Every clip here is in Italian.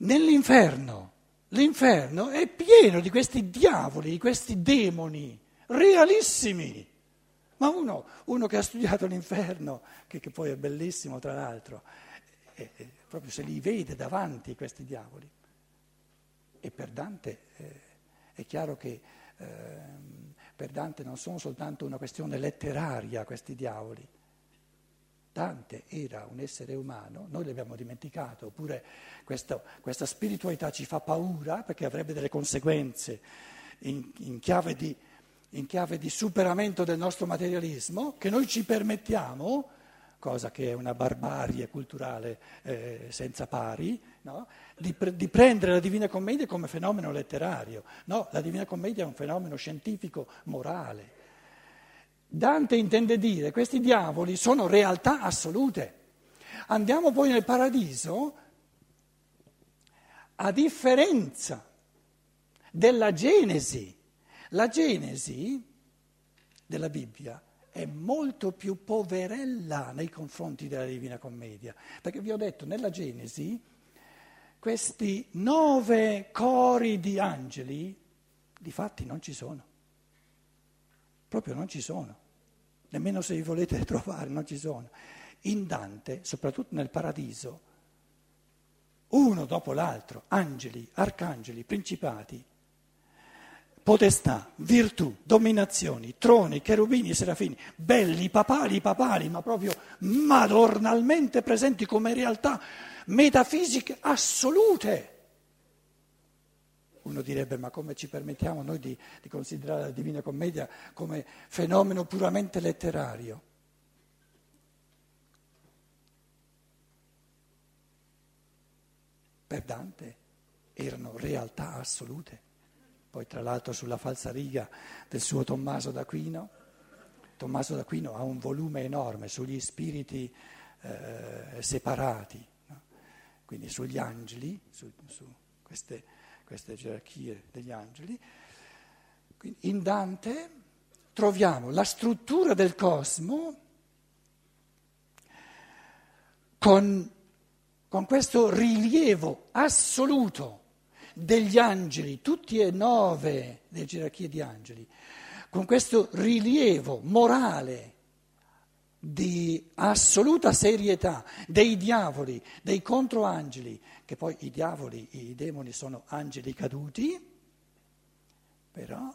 nell'inferno. L'inferno è pieno di questi diavoli, di questi demoni realissimi. Ma uno, uno che ha studiato l'inferno, che, che, poi è bellissimo tra l'altro, eh, eh, proprio se li vede davanti questi diavoli. E per Dante eh, è chiaro che eh, per Dante non sono soltanto una questione letteraria questi diavoli. Dante era un essere umano, noi l'abbiamo dimenticato, oppure questa, questa spiritualità ci fa paura perché avrebbe delle conseguenze in, in, chiave di, in chiave di superamento del nostro materialismo che noi ci permettiamo cosa che è una barbarie culturale eh, senza pari, no? di, pre- di, prendere la Divina Commedia come fenomeno letterario. No, la Divina Commedia è un fenomeno scientifico, morale. Dante intende dire che questi diavoli sono realtà assolute. Andiamo poi nel paradiso, a differenza della Genesi. La Genesi della Bibbia è molto più poverella nei confronti della Divina Commedia, perché vi ho detto, nella Genesi questi nove cori di angeli, di fatti non ci sono, proprio non ci sono, nemmeno se li volete trovare, non ci sono. In Dante, soprattutto nel Paradiso, uno dopo l'altro, angeli, arcangeli, principati, potestà, virtù, dominazioni, troni, cherubini serafini, belli, papali, papali, ma proprio madornalmente presenti come realtà metafisiche assolute. Uno direbbe, ma come ci permettiamo noi di, di considerare la Divina Commedia come fenomeno puramente letterario? Per Dante erano realtà assolute poi tra l'altro sulla falsariga del suo Tommaso d'Aquino. Tommaso d'Aquino ha un volume enorme sugli spiriti eh, separati, no? quindi sugli angeli, su, su queste, queste, gerarchie degli angeli. Quindi in Dante troviamo la struttura del cosmo con, con questo rilievo assoluto degli angeli, tutti e nove le gerarchie di angeli, con questo rilievo morale di assoluta serietà dei diavoli, dei controangeli, che poi i diavoli, i demoni sono angeli caduti, però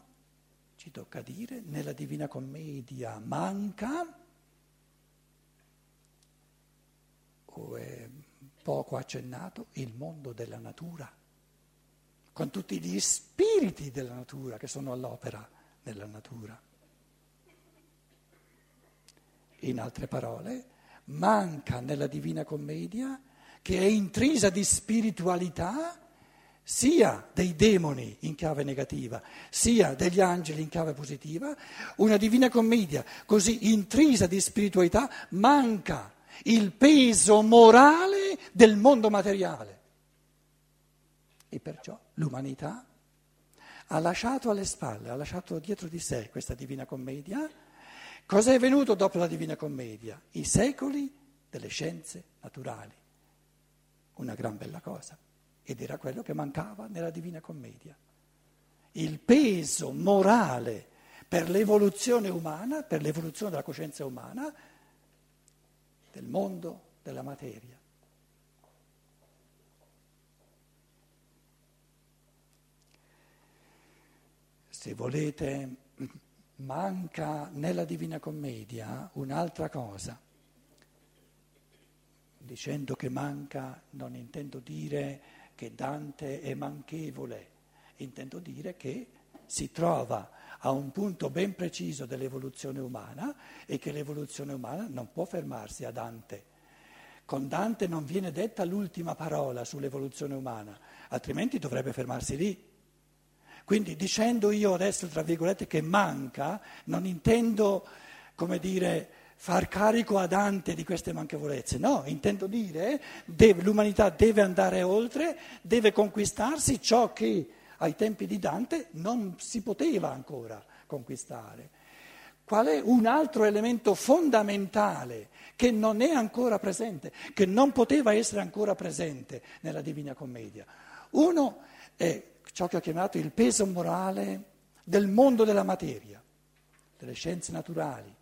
ci tocca dire nella Divina Commedia manca o è poco accennato il mondo della natura con tutti gli spiriti della natura che sono all'opera nella natura. In altre parole, manca nella Divina Commedia, che è intrisa di spiritualità, sia dei demoni in chiave negativa, sia degli angeli in chiave positiva, una Divina Commedia così intrisa di spiritualità manca il peso morale del mondo materiale. E perciò l'umanità ha lasciato alle spalle, ha lasciato dietro di sé questa Divina Commedia. Cosa è venuto dopo la Divina Commedia? I secoli delle scienze naturali. Una gran bella cosa. Ed era quello che mancava nella Divina Commedia. Il peso morale per l'evoluzione umana, per l'evoluzione della coscienza umana, del mondo, della materia. se volete, manca nella Divina Commedia un'altra cosa. Dicendo che manca non intendo dire che Dante è manchevole, intendo dire che si trova a un punto ben preciso dell'evoluzione umana e che l'evoluzione umana non può fermarsi a Dante. Con Dante non viene detta l'ultima parola sull'evoluzione umana, altrimenti dovrebbe fermarsi lì. Quindi dicendo io adesso, tra virgolette, che manca, non intendo, come dire, far carico a Dante di queste manchevolezze, no, intendo dire che l'umanità deve andare oltre, deve conquistarsi ciò che ai tempi di Dante non si poteva ancora conquistare. Qual è un altro elemento fondamentale che non è ancora presente, che non poteva essere ancora presente nella Divina Commedia? Uno è ciò che ho chiamato il peso morale del mondo della materia, delle scienze naturali.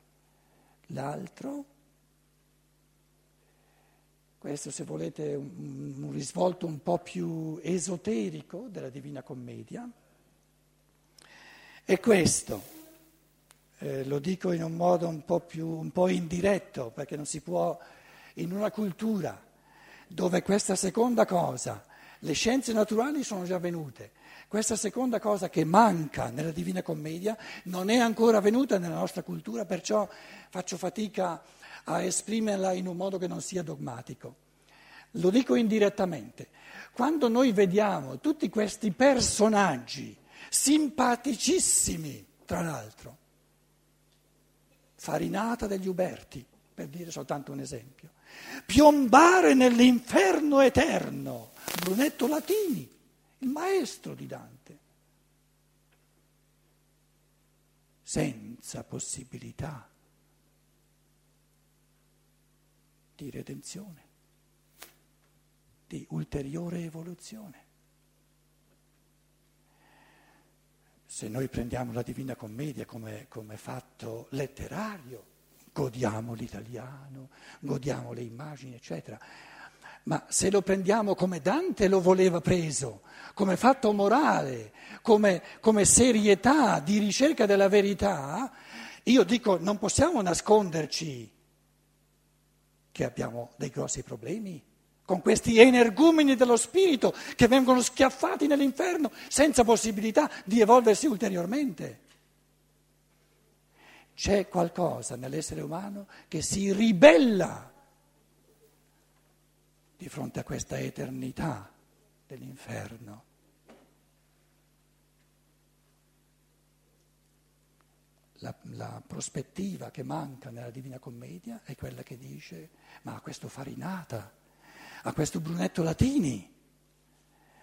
L'altro, questo se volete un, un risvolto un po' più esoterico della Divina Commedia, è questo eh, lo dico in un modo un po' più un po' indiretto, perché non si può, in una cultura dove questa seconda cosa, le scienze naturali sono già venute, questa seconda cosa che manca nella Divina Commedia non è ancora venuta nella nostra cultura, perciò faccio fatica a esprimerla in un modo che non sia dogmatico. Lo dico indirettamente. Quando noi vediamo tutti questi personaggi simpaticissimi, tra l'altro, Farinata degli Uberti, per dire soltanto un esempio. Piombare nell'inferno eterno, Brunetto Latini, il maestro di Dante, senza possibilità di redenzione, di ulteriore evoluzione. se noi prendiamo la Divina Commedia come, come, fatto letterario, godiamo l'italiano, godiamo le immagini, eccetera. Ma se lo prendiamo come Dante lo voleva preso, come fatto morale, come, come serietà di ricerca della verità, io dico non possiamo nasconderci che abbiamo dei grossi problemi con questi energumeni dello spirito che vengono schiaffati nell'inferno senza possibilità di evolversi ulteriormente. C'è qualcosa nell'essere umano che si ribella di fronte a questa eternità dell'inferno. La, la, prospettiva che manca nella Divina Commedia è quella che dice, ma questo farinata a questo Brunetto Latini,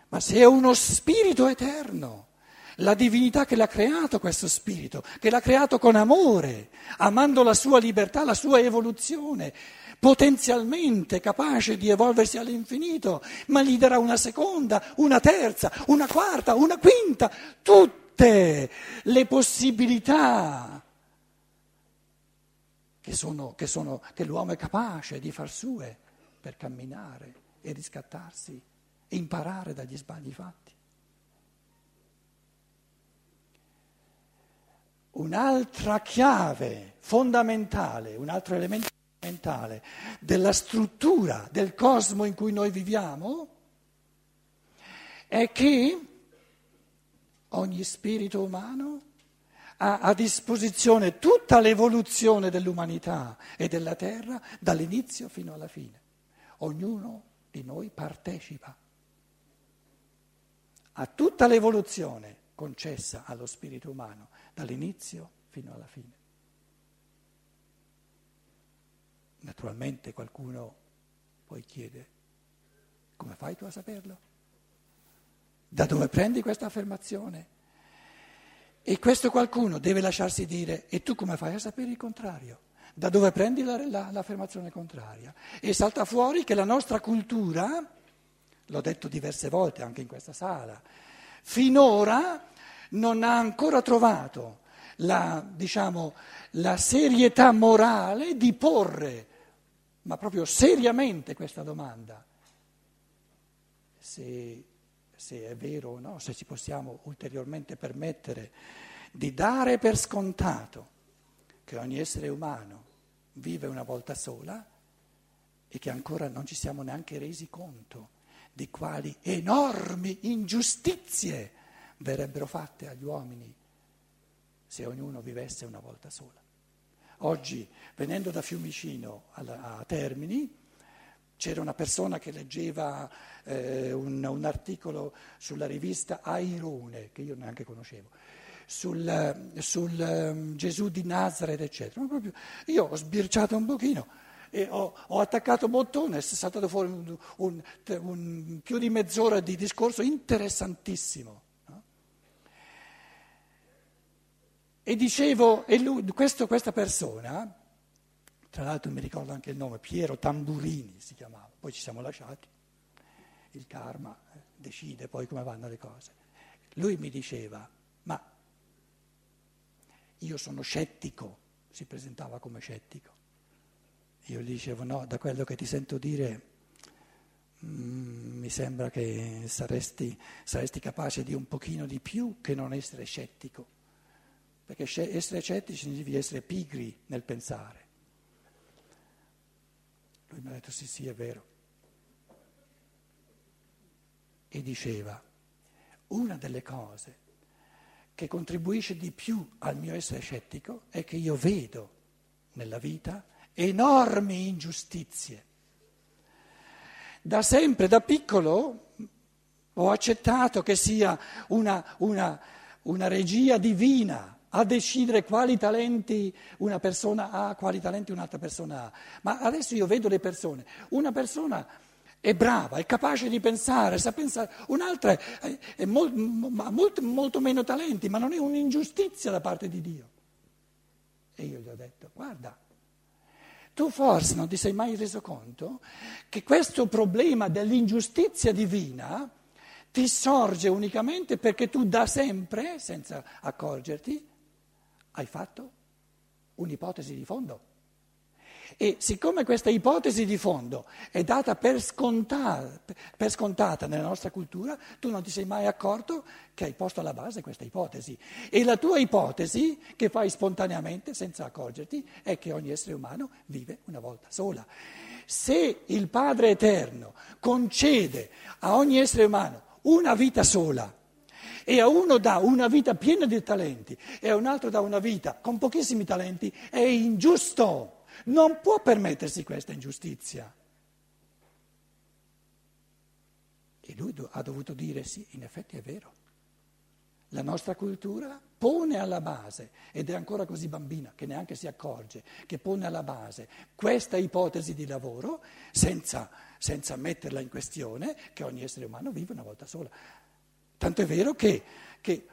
ma se è uno spirito eterno, la divinità che l'ha creato questo spirito, che l'ha creato con amore, amando la sua libertà, la sua evoluzione, potenzialmente capace di evolversi all'infinito, ma gli darà una seconda, una terza, una quarta, una quinta, tutte le possibilità che, sono, che, sono, che l'uomo è capace di far sue per camminare e riscattarsi e imparare dagli sbagli fatti. Un'altra chiave fondamentale, un altro elemento fondamentale della struttura del cosmo in cui noi viviamo è che ogni spirito umano ha a disposizione tutta l'evoluzione dell'umanità e della terra dall'inizio fino alla fine. Ognuno di noi partecipa a tutta l'evoluzione concessa allo spirito umano dall'inizio fino alla fine. Naturalmente qualcuno poi chiede, come fai tu a saperlo? Da dove prendi questa affermazione? E questo qualcuno deve lasciarsi dire, e tu come fai a sapere il contrario? Da dove prendi la, la, l'affermazione contraria? E salta fuori che la nostra cultura, l'ho detto diverse volte anche in questa sala, finora non ha ancora trovato la, diciamo, la serietà morale di porre, ma proprio seriamente questa domanda. Se, se è vero o no, se ci possiamo ulteriormente permettere di dare per scontato che ogni essere umano vive una volta sola e che ancora non ci siamo neanche resi conto di quali enormi ingiustizie verrebbero fatte agli uomini se ognuno vivesse una volta sola. Oggi, venendo da Fiumicino a, Termini, c'era una persona che leggeva eh, un, un articolo sulla rivista Airone, che io neanche conoscevo sul, sul um, Gesù di Nazareth, eccetera. Io ho sbirciato un pochino e ho, ho attaccato un bottone, è saltato fuori un, un, un, più di mezz'ora di discorso interessantissimo. E dicevo, e lui, questo, questa persona, tra l'altro mi ricordo anche il nome, Piero Tamburini si chiamava, poi ci siamo lasciati, il karma eh, decide poi come vanno le cose. Lui mi diceva, ma io sono scettico, si presentava come scettico. Io gli dicevo, no, da quello che ti sento dire mm, mi sembra che saresti, saresti capace di un pochino di più che non essere scettico, perché essere scettici significa essere pigri nel pensare. Lui mi ha detto sì, sì, è vero. E diceva, una delle cose che contribuisce di più al mio essere scettico è che io vedo nella vita enormi ingiustizie. Da sempre, da piccolo, ho accettato che sia una, una, una regia divina a decidere quali talenti una persona ha, quali talenti un'altra persona ha. Ma adesso io vedo le persone, una persona è brava, è capace di pensare, sa pensare, un'altra ha molto, molto meno talenti, ma non è un'ingiustizia da parte di Dio. E io gli ho detto, guarda, tu forse non ti sei mai reso conto che questo problema dell'ingiustizia divina ti sorge unicamente perché tu da sempre, senza accorgerti, hai fatto un'ipotesi di fondo. E siccome questa ipotesi di fondo è data per scontata, per scontata, nella nostra cultura, tu non ti sei mai accorto che hai posto alla base questa ipotesi. E la tua ipotesi, che fai spontaneamente, senza accorgerti, è che ogni essere umano vive una volta sola. Se il Padre Eterno concede a ogni essere umano una vita sola, e a uno dà una vita piena di talenti e a un altro dà una vita con pochissimi talenti, è ingiusto non può permettersi questa ingiustizia. E lui ha dovuto dire sì, in effetti è vero. La nostra cultura pone alla base, ed è ancora così bambina che neanche si accorge, che pone alla base questa ipotesi di lavoro senza, senza metterla in questione, che ogni essere umano vive una volta sola. Tanto è vero che, che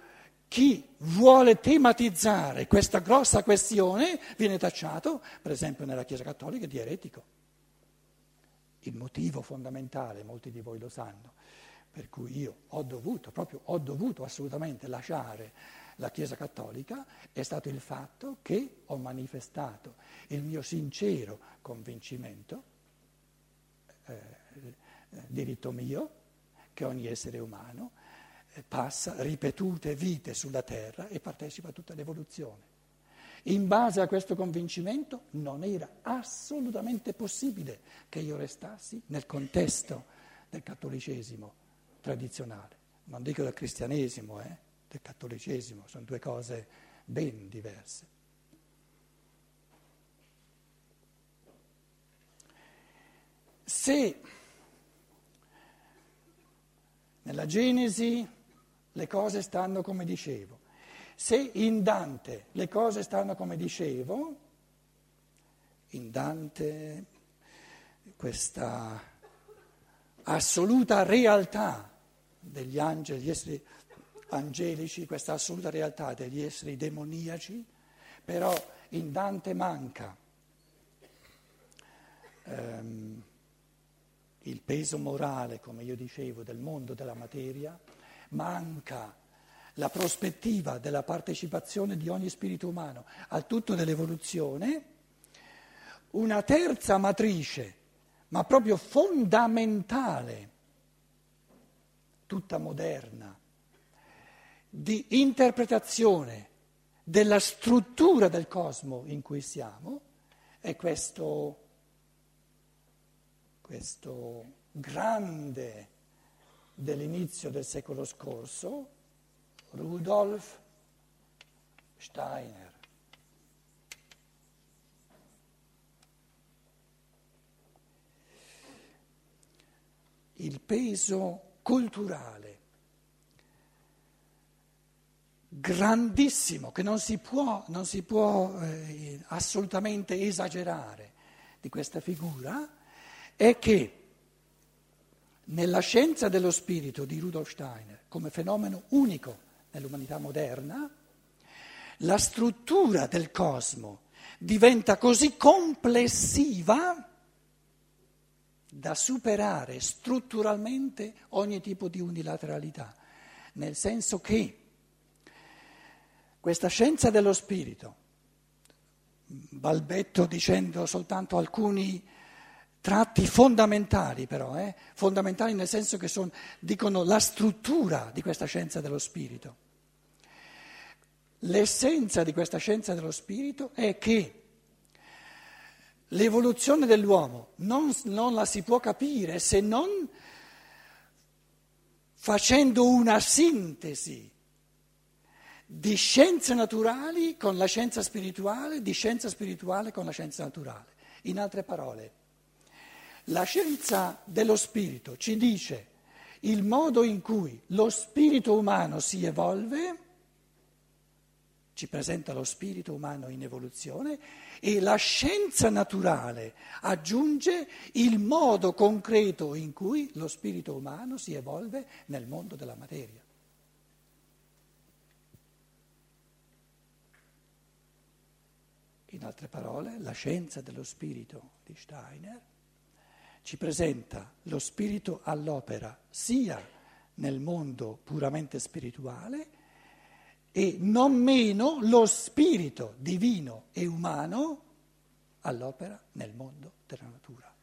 chi vuole tematizzare questa grossa questione viene tacciato, per esempio nella Chiesa Cattolica, di eretico. Il motivo fondamentale, molti di voi lo sanno, per cui io ho dovuto, proprio ho dovuto assolutamente lasciare la Chiesa Cattolica, è stato il fatto che ho manifestato il mio sincero convincimento, eh, eh diritto mio, che ogni essere umano passa ripetute vite sulla terra e partecipa a tutta l'evoluzione. In base a questo convincimento non era assolutamente possibile che io restassi nel contesto del cattolicesimo tradizionale. Non dico del cristianesimo, eh, del cattolicesimo, sono due cose ben diverse. Se nella Genesi le cose stanno come dicevo. Se in Dante le cose stanno come dicevo, in Dante questa assoluta realtà degli angeli, degli esseri angelici, questa assoluta realtà degli esseri demoniaci, però in Dante manca ehm, il peso morale, come io dicevo, del mondo della materia manca la prospettiva della partecipazione di ogni spirito umano al tutto dell'evoluzione, una terza matrice, ma proprio fondamentale, tutta moderna, di interpretazione della struttura del cosmo in cui siamo, è questo, questo grande dell'inizio del secolo scorso, Rudolf Steiner. Il peso culturale grandissimo che non si può, non si può eh, assolutamente esagerare di questa figura è che nella scienza dello spirito di Rudolf Steiner come fenomeno unico nell'umanità moderna, la struttura del cosmo diventa così complessiva da superare strutturalmente ogni tipo di unilateralità, nel senso che questa scienza dello spirito, balbetto dicendo soltanto alcuni tratti fondamentali però, eh? fondamentali nel senso che son, dicono la struttura di questa scienza dello spirito. L'essenza di questa scienza dello spirito è che l'evoluzione dell'uomo non, non la si può capire se non facendo una sintesi di scienze naturali con la scienza spirituale, di scienza spirituale con la scienza naturale. In altre parole, la scienza dello spirito ci dice il modo in cui lo spirito umano si evolve, ci presenta lo spirito umano in evoluzione e la scienza naturale aggiunge il modo concreto in cui lo spirito umano si evolve nel mondo della materia. In altre parole, la scienza dello spirito di Steiner ci presenta lo spirito all'opera sia nel mondo puramente spirituale e non meno lo spirito divino e umano all'opera nel mondo della natura.